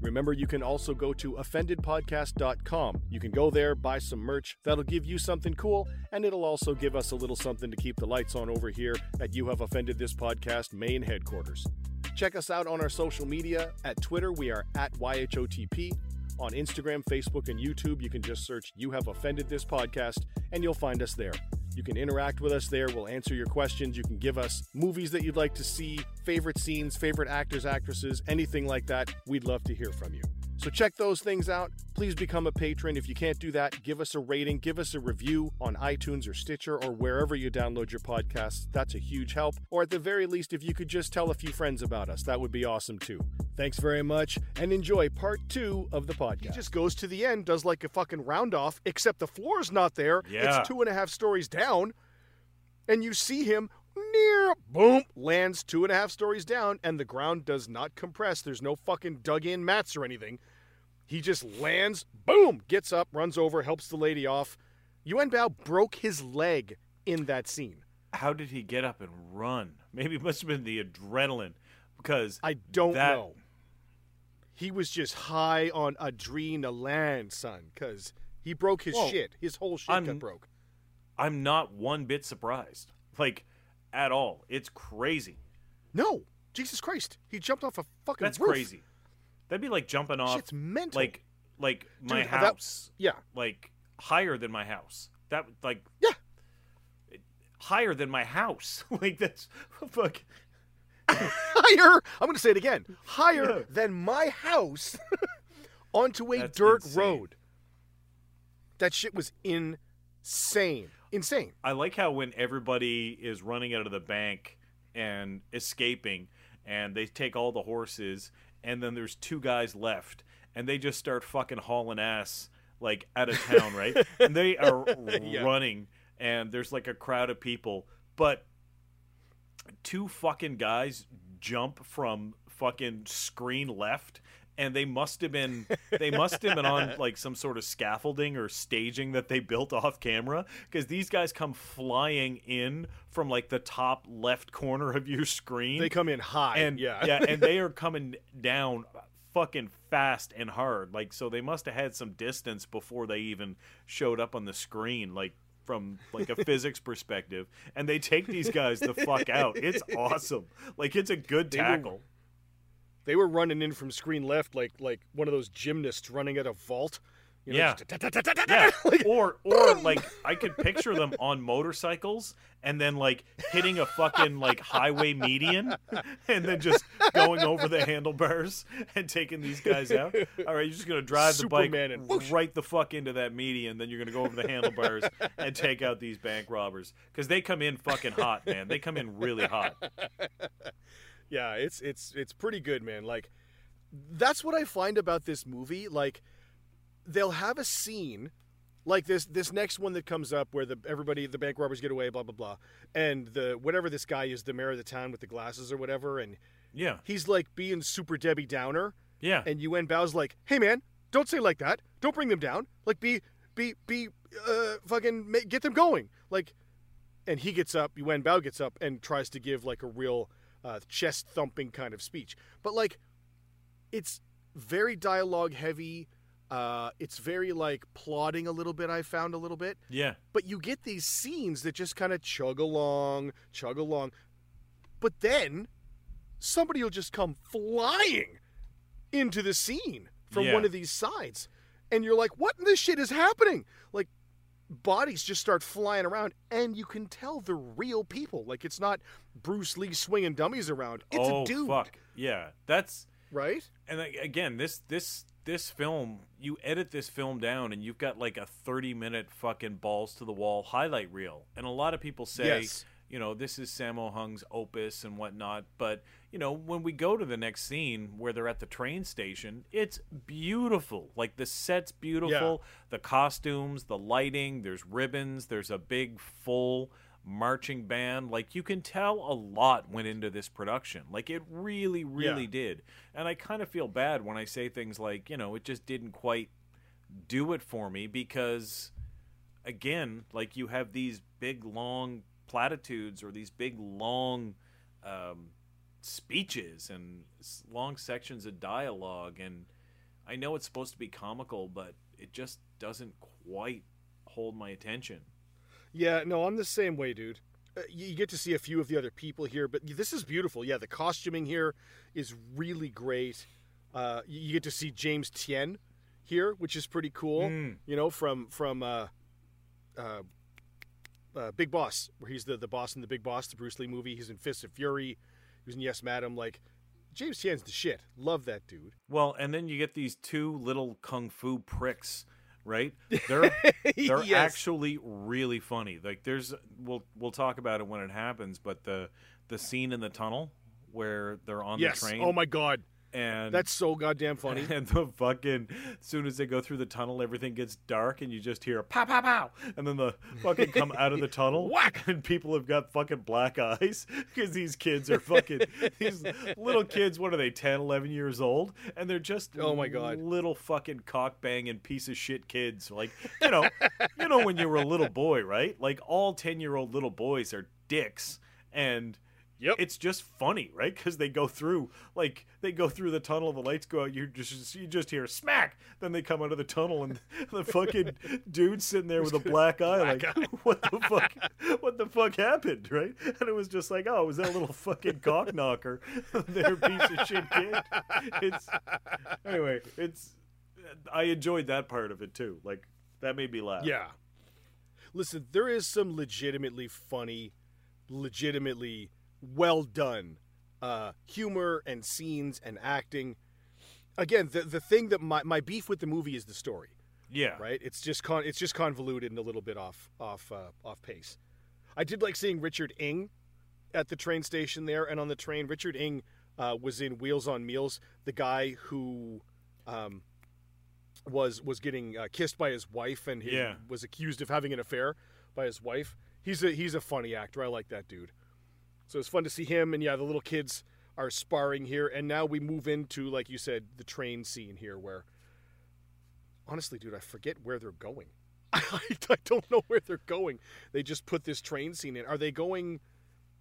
Remember, you can also go to offendedpodcast.com. You can go there, buy some merch. That'll give you something cool, and it'll also give us a little something to keep the lights on over here at You Have Offended This Podcast main headquarters. Check us out on our social media. At Twitter, we are at YHOTP. On Instagram, Facebook, and YouTube, you can just search You Have Offended This Podcast, and you'll find us there. You can interact with us there. We'll answer your questions. You can give us movies that you'd like to see, favorite scenes, favorite actors, actresses, anything like that. We'd love to hear from you. So check those things out. Please become a patron. If you can't do that, give us a rating, give us a review on iTunes or Stitcher or wherever you download your podcasts. That's a huge help. Or at the very least, if you could just tell a few friends about us, that would be awesome too. Thanks very much and enjoy part two of the podcast. He just goes to the end, does like a fucking round off, except the floor's not there. Yeah. It's two and a half stories down. And you see him near boom lands two and a half stories down and the ground does not compress there's no fucking dug in mats or anything he just lands boom gets up runs over helps the lady off Yuen Biao broke his leg in that scene How did he get up and run? Maybe it must have been the adrenaline because i don't That- know he was just high on adrenaline son because he broke his Whoa. shit his whole shit I'm- got broke I'm not one bit surprised. Like at all. It's crazy. no jesus christ he jumped off a fucking That's roof. crazy. That'd be like jumping off shit's mental like like my Dude, that- house. yeah Like higher than my house. That like Yeah. higher than my house. like that's fuck higher. I'm going to say it again. Higher Yeah. than my house onto a That's dirt insane. road. That shit was insane. Insane. I like how when everybody is running out of the bank and escaping, and they take all the horses, and then there's two guys left, and they just start fucking hauling ass like out of town, right? And they are Yeah. running, and there's like a crowd of people, but two fucking guys jump from fucking screen left and they must have been they must have been on like some sort of scaffolding or staging that they built off camera because these guys come flying in from like the top left corner of your screen They come in high. and yeah. yeah and they are coming down fucking fast and hard like so they must have had some distance before they even showed up on the screen like from like a physics perspective and they take these guys the fuck out it's awesome like it's a good tackle they were running in from screen left like like one of those gymnasts running at a vault. You know, Yeah. yeah. like, or or like i could picture them on motorcycles and then like hitting a fucking like highway median and then just going over the handlebars and taking these guys out. All right you're just gonna drive the bike and right the fuck into that median then you're gonna go over the handlebars and take out these bank robbers. Because they come in fucking hot man. They come in really hot yeah, it's it's it's pretty good, man. Like that's what I find about this movie. Like they'll have a scene like this this next one that comes up where the everybody the bank robbers get away, blah blah blah, and the whatever this guy is, the mayor of the town with the glasses or whatever, and yeah he's like being super Debbie Downer, yeah and Yuen Biao's like, "Hey man, don't say like that. Don't bring them down. Like be be be uh fucking get them going." Like and he gets up, Yuen Biao gets up and tries to give like a real uh, chest thumping kind of speech. But like it's very dialogue heavy. Uh, it's very like plotting a little bit. I found a little bit, yeah but you get these scenes that just kind of chug along, chug along. But then somebody will just come flying into the scene from Yeah. one of these sides. And you're like, what in this shit is happening? Like, bodies just start flying around, and you can tell they're real people. Like, it's not Bruce Lee swinging dummies around. It's oh a dude, fuck yeah that's right? and again this this this film, you edit this film down, and you've got like a thirty-minute fucking balls to the wall highlight reel. And a lot of people say, Yes. You know, this is Sammo Hung's opus and whatnot. But you know, when we go to the next scene where they're at the train station, it's beautiful. Like the set's beautiful, the costumes, the lighting. There's ribbons. There's a big full marching band. Like you can tell a lot went into this production. Like it really, really Yeah. did. And I kind of feel bad when I say things like, you know, it just didn't quite do it for me because again, like you have these big long platitudes or these big long um, speeches and long sections of dialogue, and I know it's supposed to be comical, but it just doesn't quite hold my attention. Yeah, no, I'm the same way, dude. Uh, you get to see a few of the other people here, but this is beautiful. Yeah, the costuming here is really great. Uh, you you get to see James Tien here, which is pretty cool. Mm. You know, from from uh, uh, uh, Big Boss, where he's the the boss in the Big Boss, the Bruce Lee movie. He's in Fists of Fury. He was in Yes, Madam. Like James Tien's the shit. Love that dude. Well, and then you get these two little kung fu pricks, right? They're they're Yes. actually really funny. Like there's we'll we'll talk about it when it happens, but the the scene in the tunnel where they're on yes. the train Oh my god, and that's so goddamn funny. and the fucking as soon as they go through the tunnel everything gets dark and you just hear pow pow pow and then the fucking come out of the tunnel Whack! and people have got fucking black eyes because these kids are fucking these little kids what are they 10 11 years old and they're just Oh my God. little fucking cock banging piece of shit kids like you know you know when you were a little boy right like all 10 year old little boys are dicks and Yep. it's just funny, right? Because they go through, like, they go through the tunnel, the lights go out, you just you just hear smack. Then they come out of the tunnel, and the fucking dude's sitting there with a black eye, like, what the fuck? What the fuck happened, right? And it was just like, oh, it was that little fucking cock knocker, their piece of shit kid. It's anyway, it's I enjoyed that part of it too. Like that made me laugh. Yeah. Listen, there is some legitimately funny, legitimately well done uh, humor and scenes and acting. Again, the the thing that my, my beef with the movie is the story, yeah, right? It's just con- it's just convoluted and a little bit off off uh, off pace. I did like seeing Richard Ng at the train station there and on the train. Richard Ng uh, was in Wheels on Meals, the guy who um, was was getting uh, kissed by his wife and he Yeah. was accused of having an affair by his wife. He's a he's a funny actor. I like that dude. So it's fun to see him and yeah, the little kids are sparring here and now we move into like you said the train scene here where honestly dude, I forget where they're going. I, I don't know where they're going. They just put this train scene in. Are they going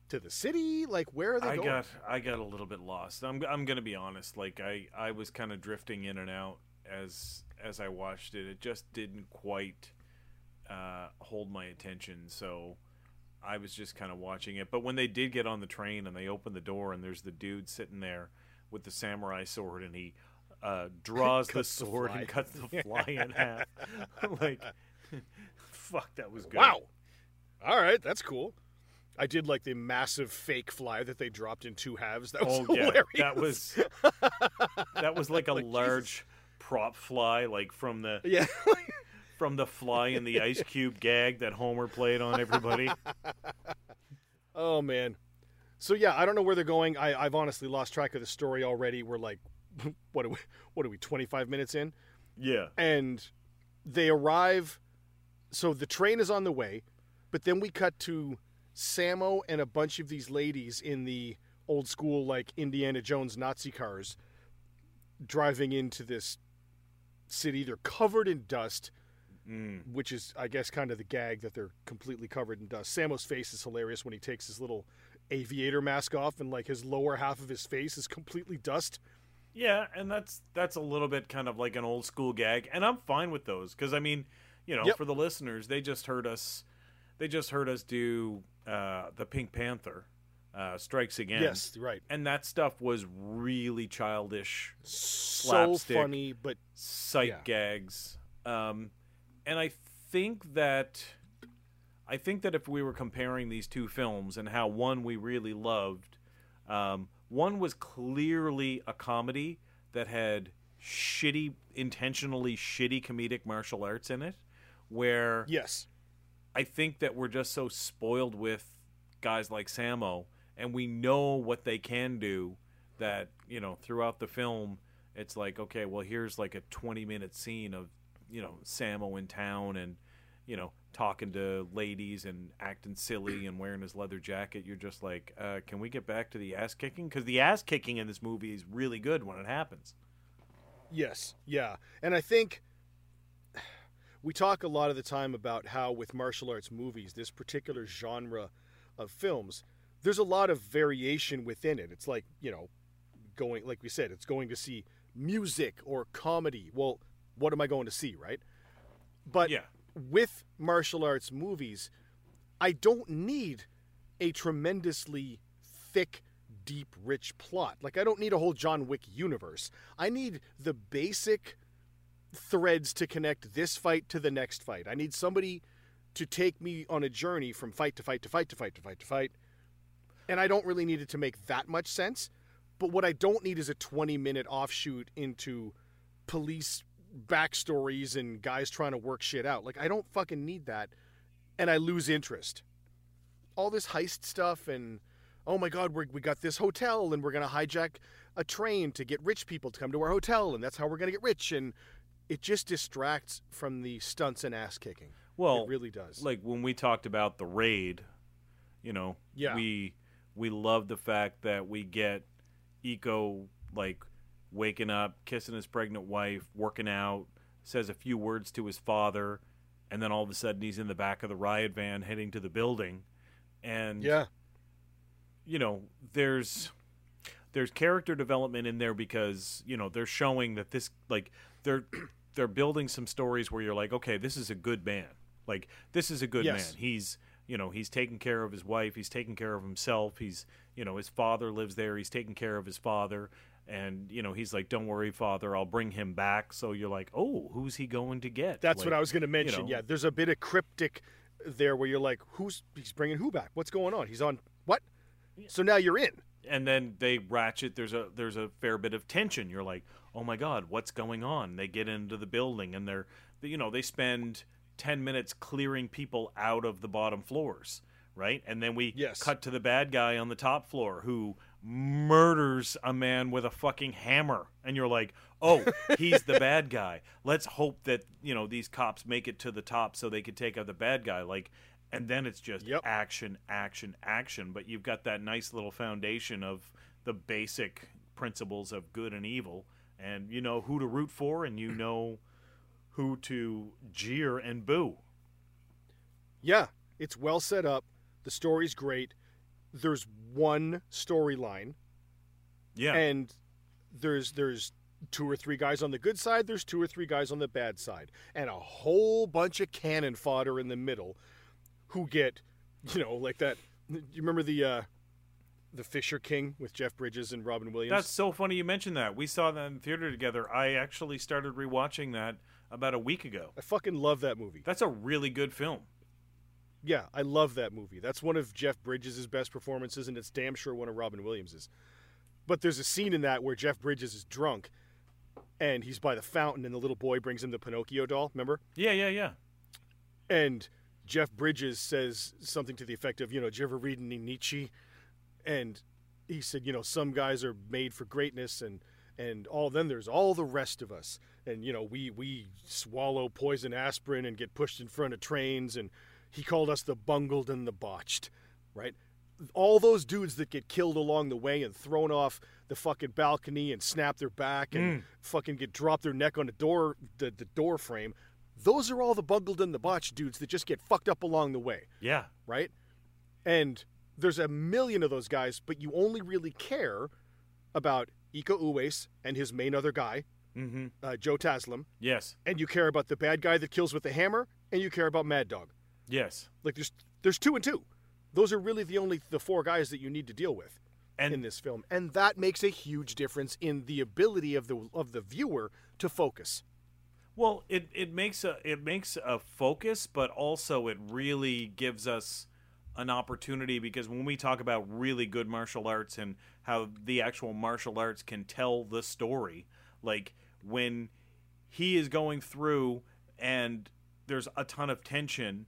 to the city? Like where are they I going? got I got a little bit lost. I'm I'm gonna be honest. Like I I was kind of drifting in and out as as I watched it. It just didn't quite uh, hold my attention. So I was just kind of watching it. But when they did get on the train and they open the door and there's the dude sitting there with the samurai sword and he uh, draws the Cuts the sword and cuts the fly in half. like, fuck, that was good. Wow. All right, that's cool. I did like the massive fake fly that they dropped in two halves. That was Oh yeah, hilarious. that was that was like a Like, large prop fly, like from the yeah. From the fly in the ice cube gag that Homer played on everybody. oh man. So yeah, I don't know where they're going. I, I've honestly lost track of the story already. We're like, what are we? What are we? Twenty five minutes in, Yeah, and they arrive. So the train is on the way, but then we cut to Sammo and a bunch of these ladies in the old school like Indiana Jones Nazi cars driving into this city. They're covered in dust, mm. which is, I guess, kind of the gag that they're completely covered in dust. Sammo's face is hilarious when he takes his little aviator mask off and like his lower half of his face is completely dust. yeah, and that's that's a little bit kind of like an old school gag, and I'm fine with those because I mean, you know, Yep. for the listeners, they just heard us, they just heard us do uh, the Pink Panther uh, strikes again. Yes, right. and that stuff was really childish. So Slapstick. funny, but sight Yeah. gags. Um, and I think that I think that if we were comparing these two films and how one we really loved, um, one was clearly a comedy that had shitty, intentionally shitty comedic martial arts in it, where Yes. I think that we're just so spoiled with guys like Sammo, and we know what they can do. That you know, throughout the film, it's like, okay, well, here's like a 20 minute scene of you know Sammo in town and you know talking to ladies and acting silly and wearing his leather jacket. You're just like, uh, can we get back to the ass kicking? Because the ass kicking in this movie is really good when it happens. Yes, yeah. And I think we talk a lot of the time about how with martial arts movies, this particular genre of films, there's a lot of variation within it. It's like, you know, going like we said, it's going to see music or comedy. Well, what am I going to see, right? But Yeah. with martial arts movies, I don't need a tremendously thick, deep, rich plot. Like, I don't need a whole John Wick universe. I need the basic threads to connect this fight to the next fight. I need somebody to take me on a journey from fight to fight to fight to fight to fight to fight. And I don't really need it to make that much sense. But what I don't need is a 20 minute offshoot into police backstories and guys trying to work shit out. Like, I don't fucking need that. And I lose interest. All this heist stuff and, oh my God, we're, we got this hotel and we're going to hijack a train to get rich people to come to our hotel and that's how we're going to get rich. And it just distracts from the stunts and ass kicking. Well, it really does. like when we talked about the raid, you know, Yeah. we we love the fact that we get Iko like waking up, kissing his pregnant wife, working out, says a few words to his father, and then all of a sudden he's in the back of the riot van heading to the building, and yeah. you know, there's there's character development in there because you know they're showing that this like they're they're building some stories where you're like, okay, this is a good man. Like this is a good Yes. man. He's you know he's taking care of his wife. He's taking care of himself. He's you know his father lives there. He's taking care of his father. And you know he's like, "Don't worry, father. I'll bring him back." So you're like, "Oh, who's he going to get?" That's Like, what I was going to mention. know. Yeah, there's a bit of cryptic there where you're like, who's he's bringing who back? What's going on? He's on what? So now you're in. and then they ratchet there's a there's a fair bit of tension you're like oh my god what's going on they get into the building and they're you know they spend 10 minutes clearing people out of the bottom floors right and then we Yes. cut to the bad guy on the top floor who murders a man with a fucking hammer and you're like oh he's the bad guy let's hope that you know these cops make it to the top so they could take out the bad guy like and then it's just Yep. action action action but you've got that nice little foundation of the basic principles of good and evil and you know who to root for and you know who to jeer and boo Yeah, it's well set up. The story's great. There's one storyline, yeah and there's there's two or three guys on the good side. There's two or three guys on the bad side, and a whole bunch of cannon fodder in the middle, who get, you know, like that. You remember the uh, the Fisher King with Jeff Bridges and Robin Williams? that's so funny you mentioned that we saw that in theater together i actually started rewatching that about a week ago I fucking love that movie. that's a really good film Yeah, I love that movie. That's one of Jeff Bridges' best performances, and it's damn sure one of Robin Williams's. But there's a scene in that where Jeff Bridges is drunk, and he's by the fountain, and the little boy brings him the Pinocchio doll. Remember? yeah yeah yeah And Jeff Bridges says something to the effect of, you know, did you ever read any Nietzsche? And he said, you know, some guys are made for greatness, and and all then there's all the rest of us, and you know, we we swallow poison aspirin and get pushed in front of trains, and he called us the bungled and the botched, right? All those dudes that get killed along the way and thrown off the fucking balcony and snap their back and fucking get dropped their neck on the door the, the door frame. Those are all the bungled and the botched dudes that just get fucked up along the way yeah right? And there's a million of those guys, but you only really care about Iko Uwais and his main other guy, mm-hmm uh, Joe Taslim, yes and you care about the bad guy that kills with the hammer, and you care about Mad Dog. Yes Like there's there's two and two. Those are really the only the four guys that you need to deal with and in this film, and that makes a huge difference in the ability of the of the viewer to focus. Well, it, it makes a it makes a focus, but also it really gives us an opportunity because when we talk about really good martial arts and how the actual martial arts can tell the story, like when he is going through and there's a ton of tension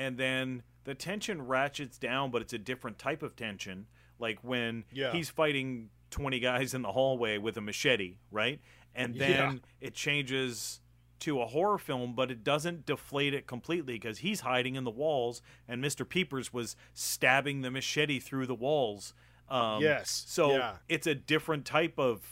and then the tension ratchets down but it's a different type of tension like when Yeah. he's fighting 20 guys in the hallway with a machete right and then Yeah. it changes to a horror film but it doesn't deflate it completely because he's hiding in the walls and mr peepers was stabbing the machete through the walls um, Yes, so yeah. it's a different type of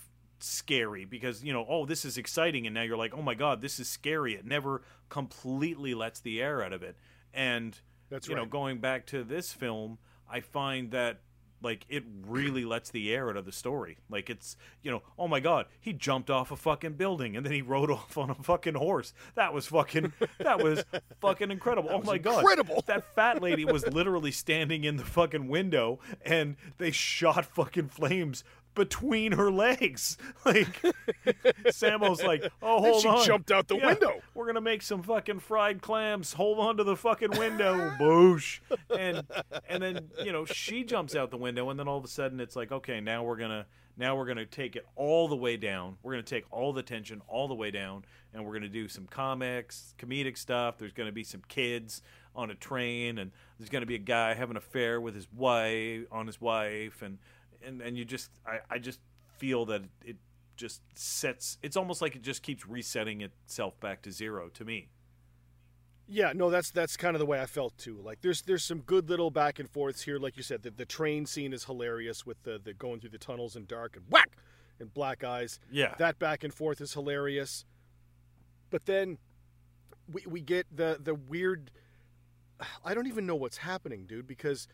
scary because you know oh this is exciting and now you're like oh my god this is scary it never completely lets the air out of it and That's you know going back to this film i find that like it really lets the air out of the story. Like it's you know oh my god he jumped off a fucking building and then he rode off on a fucking horse. That was fucking that was fucking incredible. Oh my god incredible. that fat lady was literally standing in the fucking window and they shot fucking flames between her legs. Like Sammo's like, oh hold she on. She jumped out the Yeah, window. We're gonna make some fucking fried clams. Hold on to the fucking window. Boosh. And and then, you know, she jumps out the window and then all of a sudden it's like, okay, now we're gonna now we're gonna take it all the way down. We're gonna take all the tension all the way down and we're gonna do some comics, comedic stuff. There's gonna be some kids on a train and there's gonna be a guy having an affair with his wife on his wife and and, and you just I, I just feel that it just sets it's almost like it just keeps resetting itself back to zero to me Yeah, no, that's that's kind of the way I felt too. Like there's there's some good little back and forths here, like you said. The, the train scene is hilarious with the, the going through the tunnels in dark and whack and black eyes. Yeah. that back and forth is hilarious. But then we we get the the weird. I don't even know what's happening, dude, because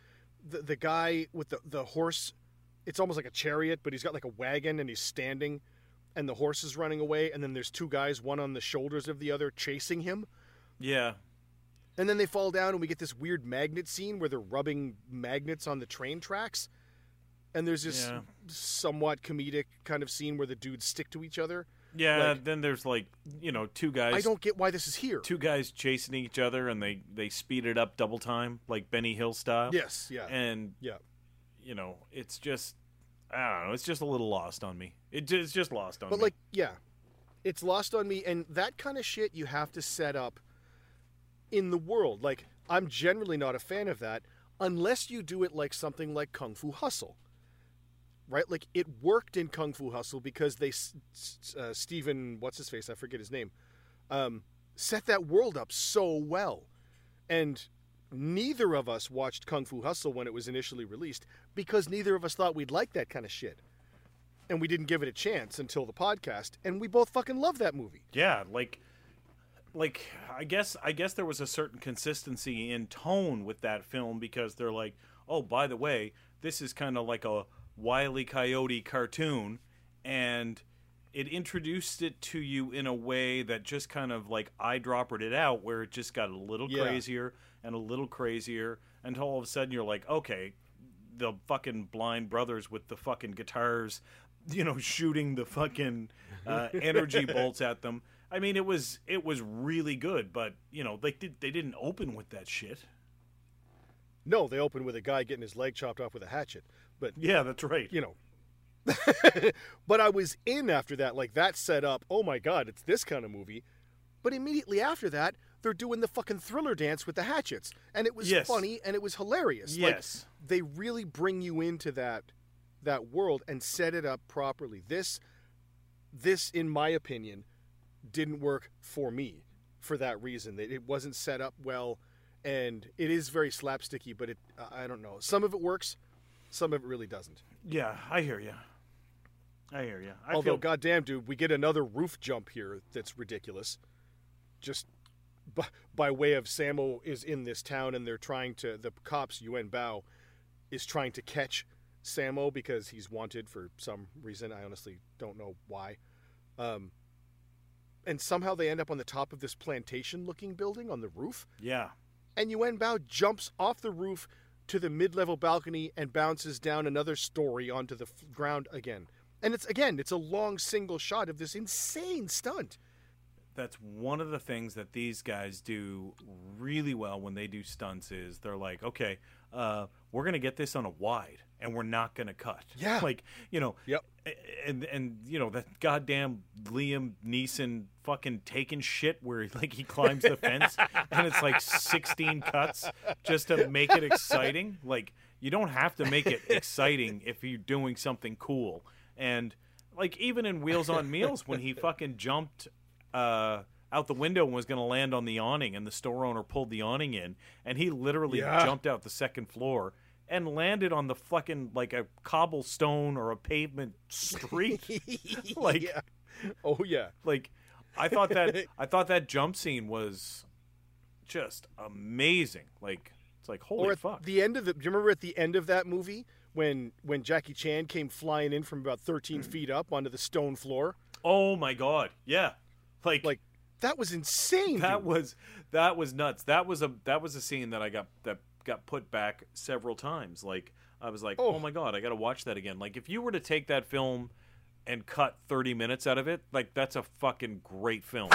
the the guy with the the horse, it's almost like a chariot, but he's got like a wagon and he's standing, and the horse is running away, and then there's two guys, one on the shoulders of the other, chasing him. yeah And then they fall down, and we get this weird magnet scene where they're rubbing magnets on the train tracks. And there's this Yeah. somewhat comedic kind of scene where the dudes stick to each other. yeah Like- then there's like you know two guys I don't get why this is here. two guys chasing each other and they they speed it up double time like benny hill style Yes, yeah. and yeah. You know it's just i don't know it's just a little lost on me it, it's just lost on But me But like, yeah, it's lost on me, and that kind of shit you have to set up in the world. Like, I'm generally not a fan of that unless you do it like something like Kung Fu Hustle, right? Like, it worked in Kung Fu Hustle because they, uh, Stephen, what's his face? I forget his name, um, set that world up so well, and. Neither of us watched Kung Fu Hustle when it was initially released because neither of us thought we'd like that kind of shit and we didn't give it a chance until the podcast, and we both fucking love that movie. yeah like like i guess i guess there was a certain consistency in tone with that film because they're like oh by the way this is kind of like a wily E. coyote cartoon and it introduced it to you in a way that just kind of like eyedroppered it out where it just got a little Yeah. crazier and a little crazier until all of a sudden you're like okay the fucking blind brothers with the fucking guitars, you know, shooting the fucking uh, energy bolts at them. I mean, it was it was really good, but you know, they did they didn't open with that shit. No, they opened with a guy getting his leg chopped off with a hatchet, but Yeah, that's right. you know. but I was in after that, like that set up. Oh my god, it's this kind of movie. But immediately after that, they're doing the fucking thriller dance with the hatchets, and it was Yes. funny and it was hilarious. Like, Yes. they really bring you into that that world and set it up properly. This this in my opinion didn't work for me for that reason. That it wasn't set up well and it is very slapsticky, but it I don't know. Some of it works, some of it really doesn't. Yeah, I hear you. I hear you. I Although feel goddamn dude, we get another roof jump here that's ridiculous. Just by, by way of Sammo is in this town and they're trying to the cops Yuen Biao is trying to catch Sammo because he's wanted for some reason. I honestly don't know why. Um, and somehow they end up on the top of this plantation looking building on the roof. yeah. And Yuen Biao jumps off the roof to the mid level balcony and bounces down another story onto the f- ground again. And it's again, it's a long single shot of this insane stunt. That's one of the things that these guys do really well when they do stunts is they're like, okay, uh, we're gonna get this on a wide, and we're not gonna cut. Yeah. like you know. Yep. And and you know that goddamn Liam Neeson fucking Taken shit where like he climbs the fence and it's like 16 cuts just to make it exciting. Like you don't have to make it exciting if you're doing something cool. And like even in Wheels on Meals when he fucking jumped uh, out the window and was going to land on the awning, and the store owner pulled the awning in, and he literally Yeah. jumped out the second floor and landed on the fucking like a cobblestone or a pavement street. Like- yeah. Oh yeah. like I thought that I thought that jump scene was just amazing. Like it's like holy or at fuck. the end of the. Do you remember at the end of that movie when when Jackie Chan came flying in from about 13 Mm. feet up onto the stone floor? oh my god, yeah, like Like that was insane. that dude. was that was nuts. That was a that was a scene that I got that got put back several times. Like I was like, Oh. oh, my god, I got to watch that again. Like if you were to take that film and cut 30 minutes out of it, like that's a fucking great film.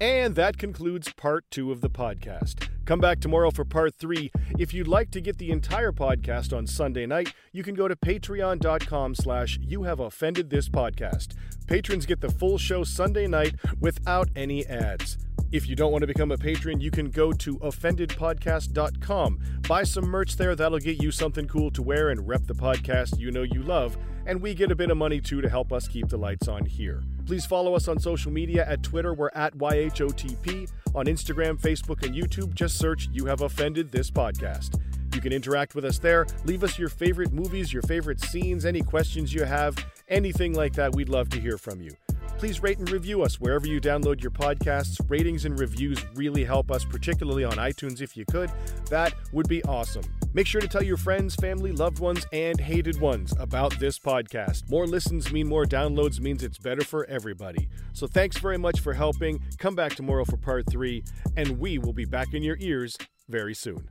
And that concludes part two of the podcast. Come back tomorrow for part three. If you'd like to get the entire podcast on Sunday night, you can go to patreon.com slash you have offended this podcast. Patrons get the full show Sunday night without any ads. If you don't want to become a patron, you can go to offendedpodcast.com. Buy some merch there. That'll get you something cool to wear and rep the podcast you know you love. And we get a bit of money too to help us keep the lights on here. Please follow us on social media at Twitter, we're at YHOTP. On Instagram, Facebook, and YouTube, just search You Have Offended This Podcast. You can interact with us there. Leave us your favorite movies, your favorite scenes, any questions you have, anything like that. We'd love to hear from you. Please rate and review us wherever you download your podcasts. Ratings and reviews really help us, particularly on iTunes if you could. That would be awesome. Make sure to tell your friends, family, loved ones, and hated ones about this podcast. More listens mean more downloads means it's better for everybody. So thanks very much for helping. Come back tomorrow for part three, and we will be back in your ears very soon.